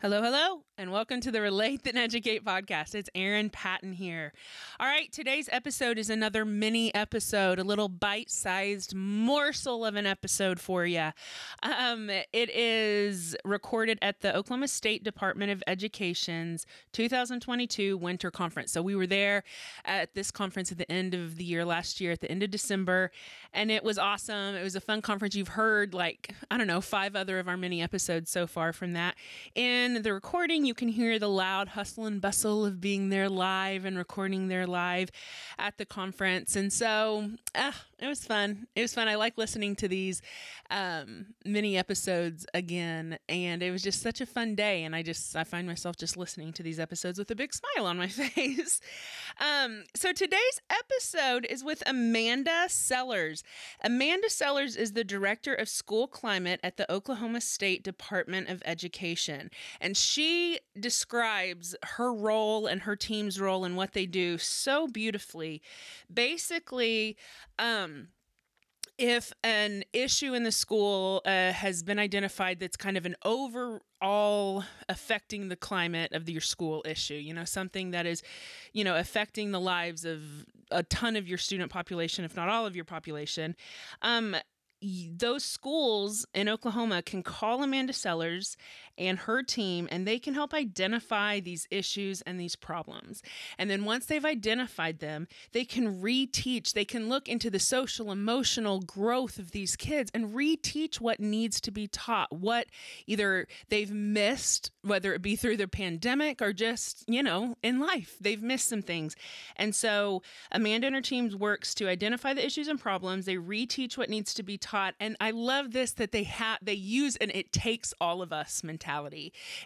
Hello, hello, and welcome to the Relate Then Educate podcast. It's Erin Patton here. All right, today's episode is another mini episode, a little bite sized morsel of an episode for you. Um, it is recorded at the Oklahoma State Department of Education's 2022 Winter Conference. So we were there at this conference at the end of the year last year, at the end of December, and it was awesome. It was a fun conference. You've heard, like, I don't know, five other of our mini episodes so far from that. And the recording, you can hear the loud hustle and bustle of being there live and recording there live at the conference. And so uh, it was fun. It was fun. I like listening to these um, mini episodes again. And it was just such a fun day. And I just, I find myself just listening to these episodes with a big smile on my face. Um, so today's episode is with Amanda Sellers. Amanda Sellers is the director of school climate at the Oklahoma State Department of Education. And she describes her role and her team's role and what they do so beautifully. Basically, um, if an issue in the school uh, has been identified that's kind of an overall affecting the climate of your school issue, you know, something that is, you know, affecting the lives of a ton of your student population, if not all of your population, um, those schools in Oklahoma can call Amanda Sellers and her team, and they can help identify these issues and these problems. And then once they've identified them, they can reteach, they can look into the social, emotional growth of these kids and reteach what needs to be taught, what either they've missed, whether it be through the pandemic or just, you know, in life. They've missed some things. And so Amanda and her team works to identify the issues and problems, they reteach what needs to be taught and i love this that they have they use an it takes all of us mentality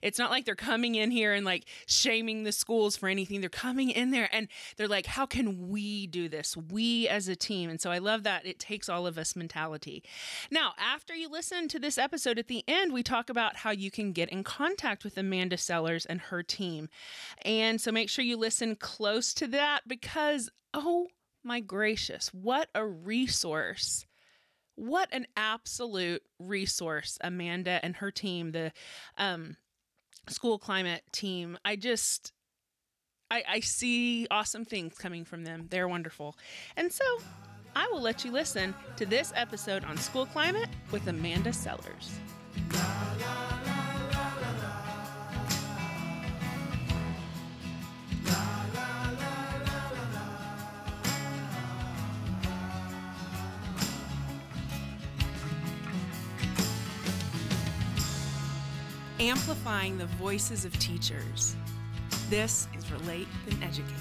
it's not like they're coming in here and like shaming the schools for anything. They're coming in there and they're like how can we do this? We as a team. And so i love that it takes all of us mentality. Now after you listen to this episode at the end we talk about how you can get in contact with amanda sellers and her team. And so make sure you listen close to that because oh my gracious, what a resource what an absolute resource Amanda and her team, the um, school climate team. I just, I, I see awesome things coming from them. They're wonderful. And so I will let you listen to this episode on school climate with Amanda Sellers. Amplifying the voices of teachers. This is Relate Then Educate.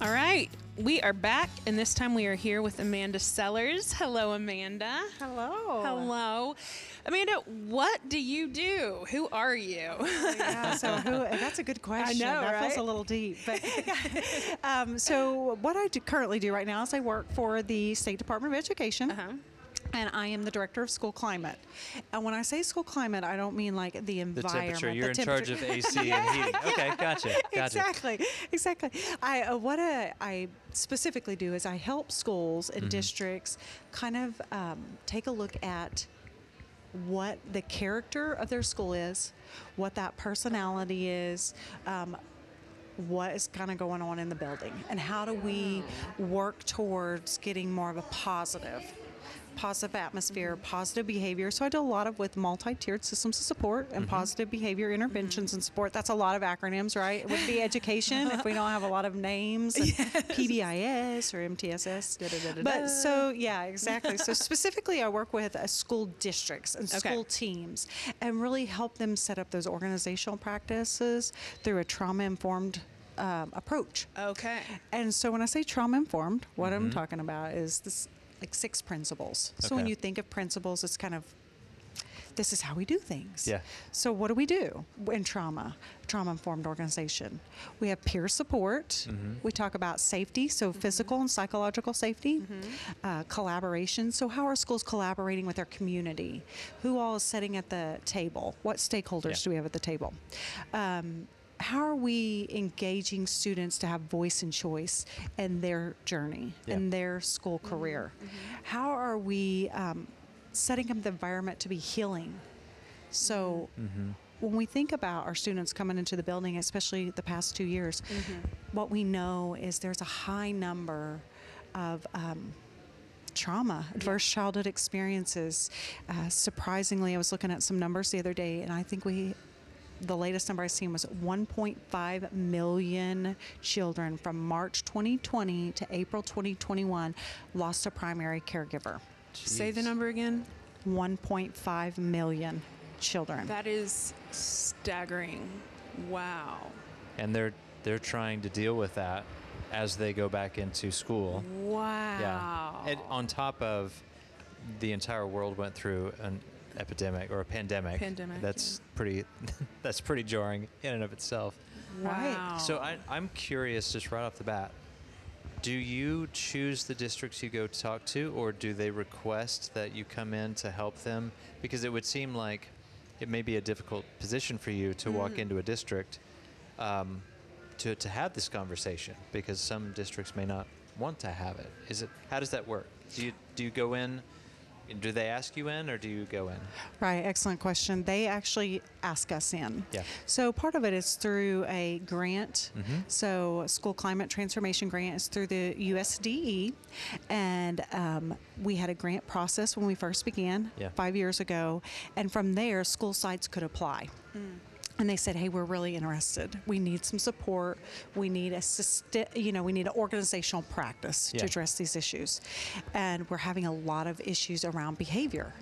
All right, we are back, and this time we are here with Amanda Sellers. Hello, Amanda. Hello. Hello. Amanda, what do you do? Who are you? yeah, so who, that's a good question. I know, that right? feels a little deep. But um, so what I do, currently do right now is I work for the State Department of Education. Uh-huh. And I am the director of school climate. And when I say school climate, I don't mean like the environment. The temperature. You're the in charge of AC and heating. Okay, gotcha. Gotcha. Exactly, exactly. I uh, what I, I specifically do is I help schools Mm-hmm. and districts kind of um, take a look at what the character of their school is, what that personality is. Um, what is kind of going on in the building, and how do we work towards getting more of a positive positive atmosphere, positive behavior. So I do a lot of with multi-tiered systems of support and positive behavior interventions and support. That's a lot of acronyms, right? It would be education if we don't have a lot of names, and PBIS or MTSS. But so yeah, exactly. So specifically, I work with uh, school districts and Okay. school teams and really help them set up those organizational practices through a trauma-informed um, approach. Okay. And so when I say trauma informed, what I'm talking about is this like six principles. So when you think of principles, it's kind of this is how we do things. Yeah. So what do we do in trauma? Trauma informed organization. We have peer support. We talk about safety, so physical and psychological safety. Uh, collaboration. So how are schools collaborating with their community? Who all is sitting at the table? What stakeholders Yeah. do we have at the table? Um, how are we engaging students to have voice and choice in their journey Yeah. in their school career how are we um, setting up the environment to be healing so Mm-hmm. when we think about our students coming into the building especially the past two years what we know is there's a high number of um, trauma, adverse childhood experiences. Uh, surprisingly, I was looking at some numbers the other day, and I think we, the latest number I've seen was 1.5 million children from March 2020 to April 2021 lost a primary caregiver. Say the number again. 1.5 million children. That is staggering. Wow. And they're they're trying to deal with that as they go back into school. Wow. Yeah. And on top of the entire world went through an epidemic or a pandemic. Pandemic, That's pretty that's pretty jarring in and of itself. Right. Wow. So I, I'm curious, just right off the bat, do you choose the districts you go talk to, or do they request that you come in to help them? Because it would seem like it may be a difficult position for you to walk into a district um, to, to have this conversation, because some districts may not want to have it. Is it? How does that work? Do you do you go in? Do they ask you in, or do you go in? Right, excellent question. They actually ask us in. Yeah. So part of it is through a grant. Mm-hmm. So School Climate Transformation Grant is through the USDE, and um, we had a grant process when we first began Yeah. five years ago, and from there, school sites could apply. And they said, "Hey, we're really interested. We need some support. We need a syste- you know, we need an organizational practice Yeah. to address these issues, and we're having a lot of issues around behavior."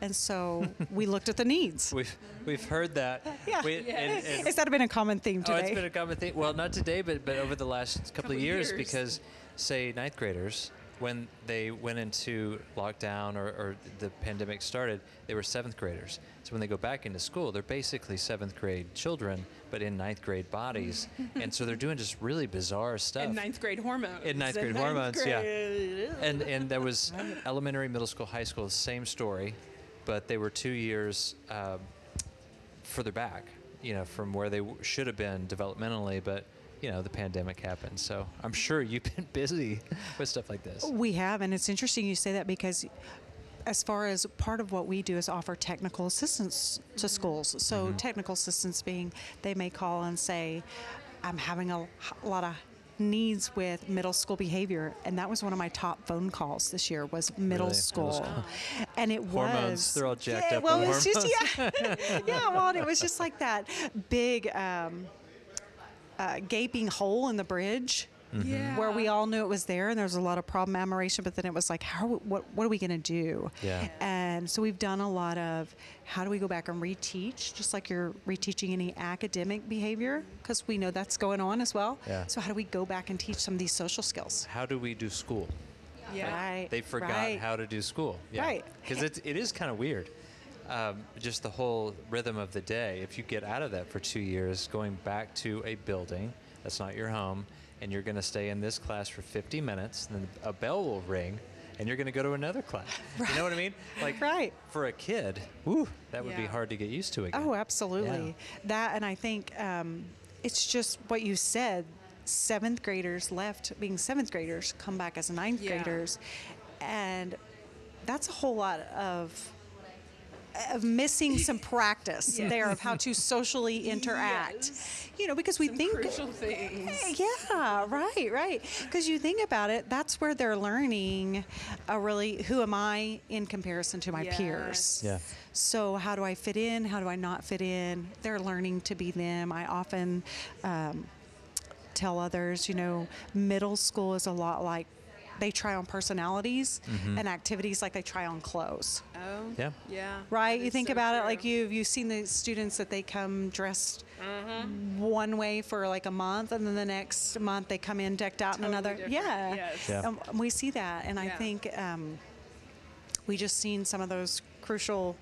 And so we looked at the needs. We've we've heard that. Yeah. We, and- and- Has that been a common theme today? Oh, it's been a common thing. Well, not today, but but over the last couple, Couple of years, years. because say ninth graders, when they went into lockdown or, or the pandemic started, they were seventh graders. So when they go back into school, they're basically seventh grade children, but in ninth grade bodies, and so they're doing just really bizarre stuff. And ninth grade hormones. In ninth grade hormones, yeah. and and there was elementary, middle school, high school, same story, but they were two years um, further back, you know, from where they w- should have been developmentally. But you know, the pandemic happened, so I'm sure you've been busy with stuff like this. We have, and it's interesting you say that because as far as part of what we do is offer technical assistance to schools. So, technical assistance being they may call and say, I'm having a lot of needs with middle school behavior and that was one of my top phone calls this year was middle Really? school Middle school. and it Hormones, was they're all jacked yeah, up well with it's just yeah yeah well and it was just like that big um, uh, gaping hole in the bridge Yeah. where we all knew it was there and there was a lot of problem admiration but then it was like how what what are we going to do Yeah. and so we've done a lot of how do we go back and reteach just like you're reteaching any academic behavior because we know that's going on as well Yeah. so how do we go back and teach some of these social skills How do we do school? Yeah. right They forgot right. how to do school. Yeah. Right. Because it, it is kind of weird. Um, just the whole rhythm of the day. If you get out of that for two years, going back to a building that's not your home, and you're going to stay in this class for 50 minutes, and then a bell will ring, and you're going to go to another class. You know what I mean? Like Right. for a kid, woo, that would be hard to get used to again. Oh, absolutely. That, and I think um, it's just what you said. Seventh graders left being seventh graders, come back as ninth Yeah. graders, and that's a whole lot of of missing some practice Yes. there of how to socially interact. Yes. You know, because we Some think crucial things. yeah, right, right. Because you think about it, that's where they're learning a really who am I in comparison to my peers. Yeah. So how do I fit in? How do I not fit in? They're learning to be them. I often um, tell others, you know, middle school is a lot like they try on personalities and activities like they try on clothes. Oh. Yeah. Yeah. Right? You think so about it like you've you've seen the students that they come dressed Mm-hmm. one way for like a month and then the next month they come in decked out Totally in another different. yeah. Yes. Yeah. Um, we see that and I think um, we just seen some of those crucial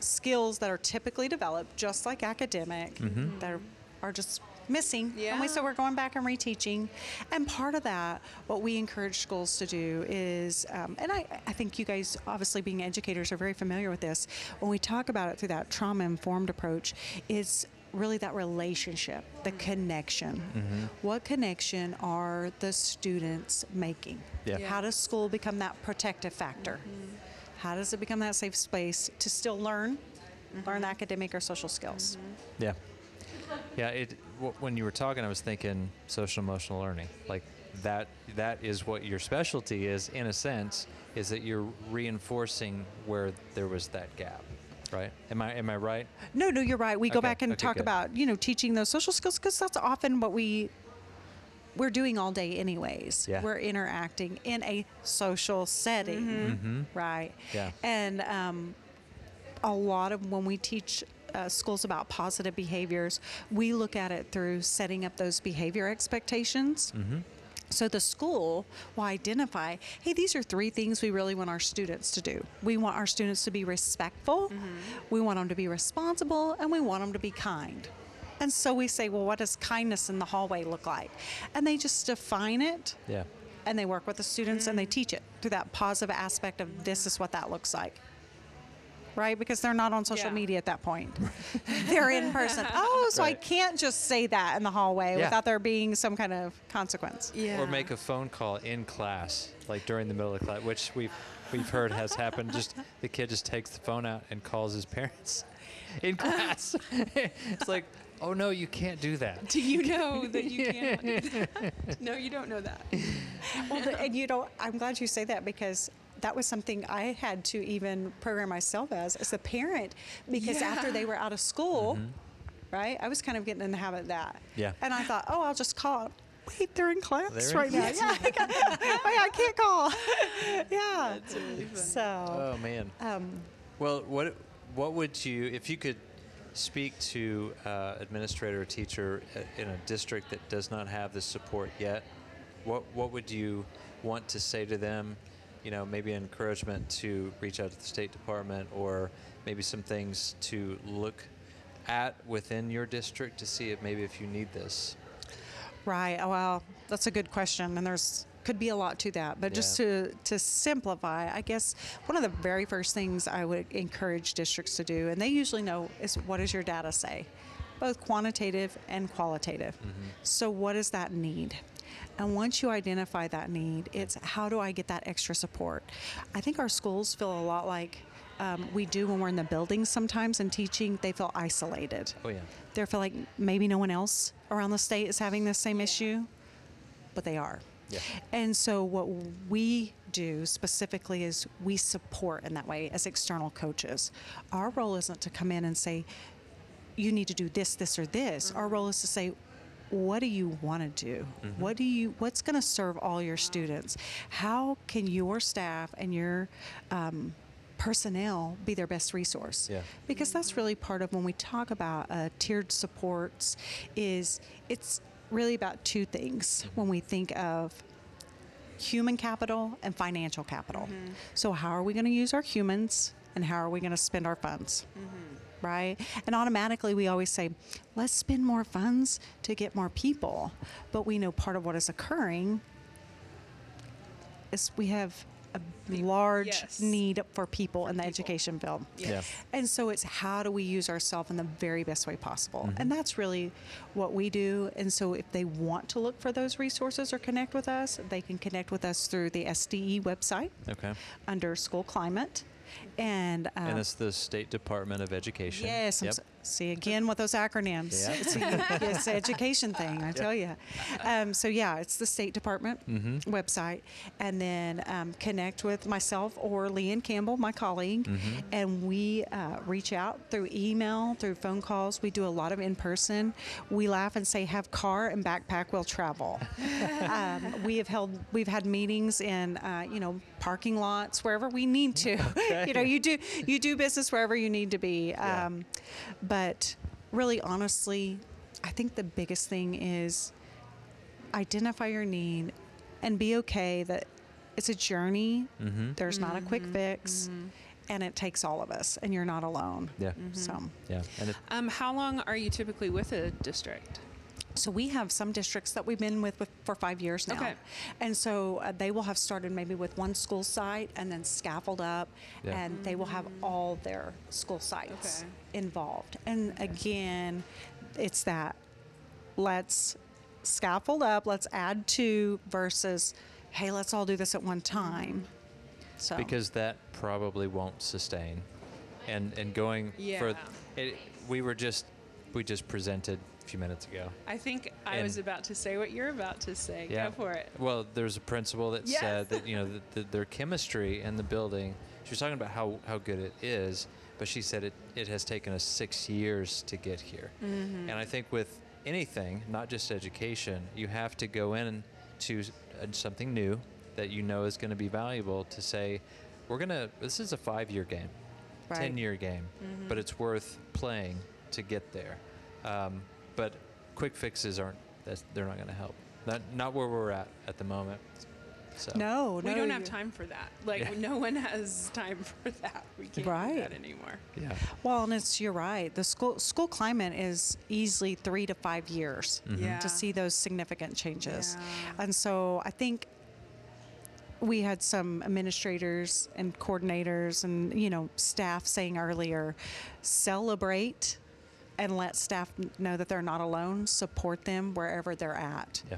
skills that are typically developed just like academic that are, are just missing and we, so we're going back and reteaching and part of that what we encourage schools to do is um, and I, I think you guys obviously being educators are very familiar with this when we talk about it through that trauma informed approach is really that relationship, the connection. Mm-hmm. What connection are the students making? Yeah. Yeah. How does school become that protective factor? Mm-hmm. How does it become that safe space to still learn, learn mm-hmm. academic or social skills? Yeah. Yeah. It. When you were talking, I was thinking social emotional learning. Like that. That is what your specialty is, in a sense, is that you're reinforcing where there was that gap, right? Am I am I right? No, no, you're right. We go back and okay, talk good. about, you know, teaching those social skills because that's often what we we're doing all day anyways. Yeah. We're interacting in a social setting, Mhm. right? Yeah. And um, a lot of when we teach uh, schools about positive behaviors, we look at it through setting up those behavior expectations. Mm-hmm. So the school will identify, hey, these are three things we really want our students to do. We want our students to be respectful, we want them to be responsible, and we want them to be kind. And so we say, well, what does kindness in the hallway look like? And they just define it Yeah. and they work with the students and they teach it through that positive aspect of this is what that looks like. Right? Because they're not on social Yeah. media at that point. they're in person. Oh, so I can't just say that in the hallway Yeah. without there being some kind of consequence. Yeah. Or make a phone call in class, like during the middle of class, which we've we've heard has happened. Just the kid just takes the phone out and calls his parents in class. it's like, oh no, you can't do that. Do you know that you can't? do that? no, you don't know that. Well, the, and you know, I'm glad you say that because that was something I had to even program myself as as a parent because after they were out of school, right, I was kind of getting in the habit of that. Mm-hmm. Yeah. And I thought, oh, I'll just call. Wait, they're in class They're in right now. class. Yeah, I, got, wait, I can't call. yeah. That's really funny. So, Oh man. um, Well, what what would you, if you could speak to uh, administrator or teacher uh, in a district that does not have this support yet? What what would you want to say to them? You know, maybe encouragement to reach out to the State Department, or maybe some things to look at within your district to see if maybe if you need this. Right. Oh, Well, that's a good question, and there's could be a lot to that. But just to to simplify, I guess one of the very first things I would encourage districts to do, and they usually know, is what does your data say, both quantitative and qualitative. Mm-hmm. So what does that need? And once you identify that need, it's how do I get that extra support? I think our schools feel a lot like um, we do when we're in the buildings sometimes and teaching. They feel isolated Oh yeah. they feel like maybe no one else around the state is having the same issue, but they are. Yeah. And so what we do specifically is we support in that way as external coaches. Our role isn't to come in and say you need to do this, this, or this. Our role is to say what do you want to do? What do you? What's going to serve all your students? How can your staff and your um, personnel be their best resource? Yeah. because that's really part of when we talk about uh, tiered supports is it's really about two things when we think of human capital and financial capital so how are we going to use our humans and how are we going to spend our funds right and automatically we always say let's spend more funds to get more people but we know part of what is occurring is we have a large yes. need for people in the people. education field Yeah. and so it's how do we use ourselves in the very best way possible? Mm-hmm. And that's really what we do. And so if they want to look for those resources or connect with us, they can connect with us through the SDE website Okay. under school climate. And, uh, and it's the State Department of Education. Yes, Yep. s- see again with those acronyms. Yeah. It's, a, it's an education thing, I tell you. Um, so yeah, it's the State Department Mm-hmm. website, and then um, connect with myself or Leanne Campbell, my colleague, Mm-hmm. and we uh, reach out through email, through phone calls. We do a lot of in person. We laugh and say, "Have car and backpack will travel." um, we have held, we've had meetings in, uh, you know, parking lots wherever we need to. you know, you do you do business wherever you need to be. Yeah. But really, honestly, I think the biggest thing is identify your need and be okay that it's a journey. Mm-hmm. There's not a quick fix, and it takes all of us, and you're not alone. Yeah. So. Yeah. And it, Um, how long are you typically with a district? So we have some districts that we've been with, with for five years now, Okay. and so uh, they will have started maybe with one school site and then scaffold up, Yeah. and they will have all their school sites Okay. involved. And again, it's that let's scaffold up, let's add to versus, hey, let's all do this at one time. So because that probably won't sustain and and going for it we were just we just presented a few minutes ago I think I was about to say what you're about to say. Go for it. well there's a principal that Yes. said that you know the, the, their chemistry in the building she was talking about how how good it is but she said it it has taken us six years to get here Mm-hmm. and i think with anything not just education you have to go in to uh, something new that you know is going to be valuable to say we're going to this is a five year game Right. 10 year game, but it's worth playing to get there. Um, but quick fixes aren't, that's, they're not going to help. Not, not where we're at at the moment. So, no, we no, don't have time for that. Like Yeah. no one has time for that. We can't do Right. that anymore. Yeah. Well, and it's you're right. The school school climate is easily three to five years mm-hmm. Yeah. to see those significant changes, Yeah. and so I think we had some administrators and coordinators and you know staff saying earlier, celebrate and let staff know that they're not alone. Support them wherever they're at, Yeah.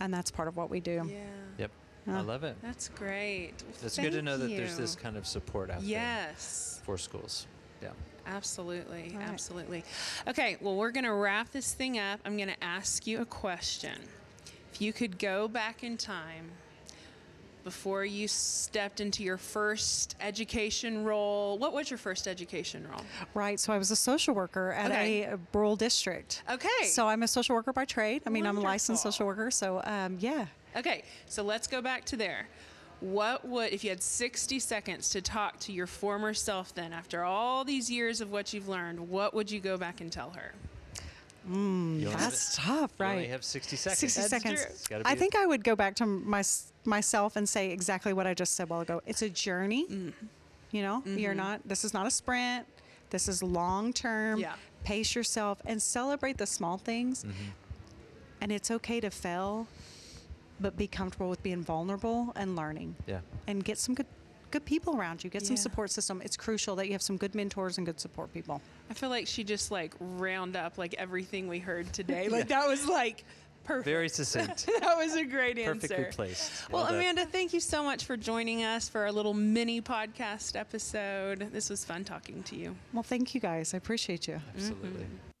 and that's part of what we do. Yeah. Yep. Yeah. I love it. That's great. Well, It's good to thank know that there's this kind of support out there Yes. for schools. Yeah. Absolutely. All right. Absolutely. Okay, well, we're going to wrap this thing up. I'm going to ask you a question. If you could go back in time before you stepped into your first education role, what was your first education role? Right. So I was a social worker at Okay. a, rural district. Okay. So I'm a social worker by trade. I mean, I'm a licensed social worker. So um, yeah. Okay, so let's go back to there. What would, if you had 60 seconds to talk to your former self then, after all these years of what you've learned, what would you go back and tell her? You only have- That's tough, you only right? have 60 seconds. 60 That's seconds. true. I think I would go back to my, myself and say exactly what I just said a while ago. It's a journey. Mm. You know, you're not, this is not a sprint. This is long term. Yeah. Pace yourself and celebrate the small things. Mm-hmm. And it's okay to fail, but be comfortable with being vulnerable and learning. Yeah. And get some good good people around you. Get some support system. It's crucial that you have some good mentors and good support people. I feel like she just like round up like everything we heard today. Like that was like perfect. Very succinct. that was a great answer. Perfectly placed. Well, done. Amanda, thank you so much for joining us for our little mini podcast episode. This was fun talking to you. Well, thank you guys. I appreciate you. Absolutely. Mm-hmm.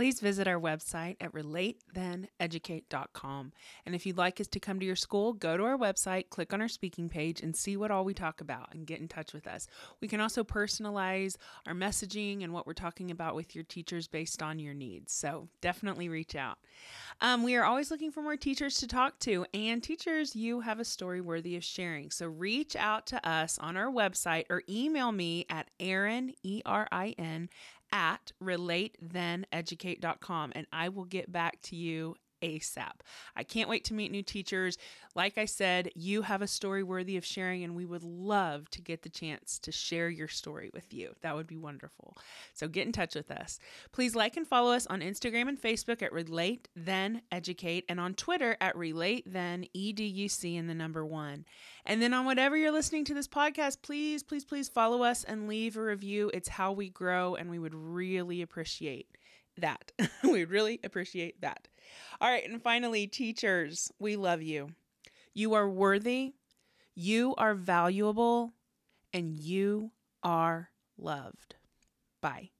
Please visit our website at relatetheneducate.com. And if you'd like us to come to your school, go to our website, click on our speaking page, and see what all we talk about and get in touch with us. We can also personalize our messaging and what we're talking about with your teachers based on your needs. So definitely reach out. Um, we are always looking for more teachers to talk to, and teachers, you have a story worthy of sharing. So reach out to us on our website or email me at Erin, E R I N, at relatetheneducate.com and I will get back to you ASAP. I can't wait to meet new teachers. Like I said, you have a story worthy of sharing, and we would love to get the chance to share your story with you. That would be wonderful. So get in touch with us. Please like and follow us on Instagram and Facebook at Relate Then Educate and on Twitter at Relate Then EDUC in the number one. And then on whatever you're listening to this podcast, please, please, please follow us and leave a review. It's how we grow, and we would really appreciate that. we really appreciate that. All right. And finally, teachers, we love you. You are worthy, you are valuable, and you are loved. Bye.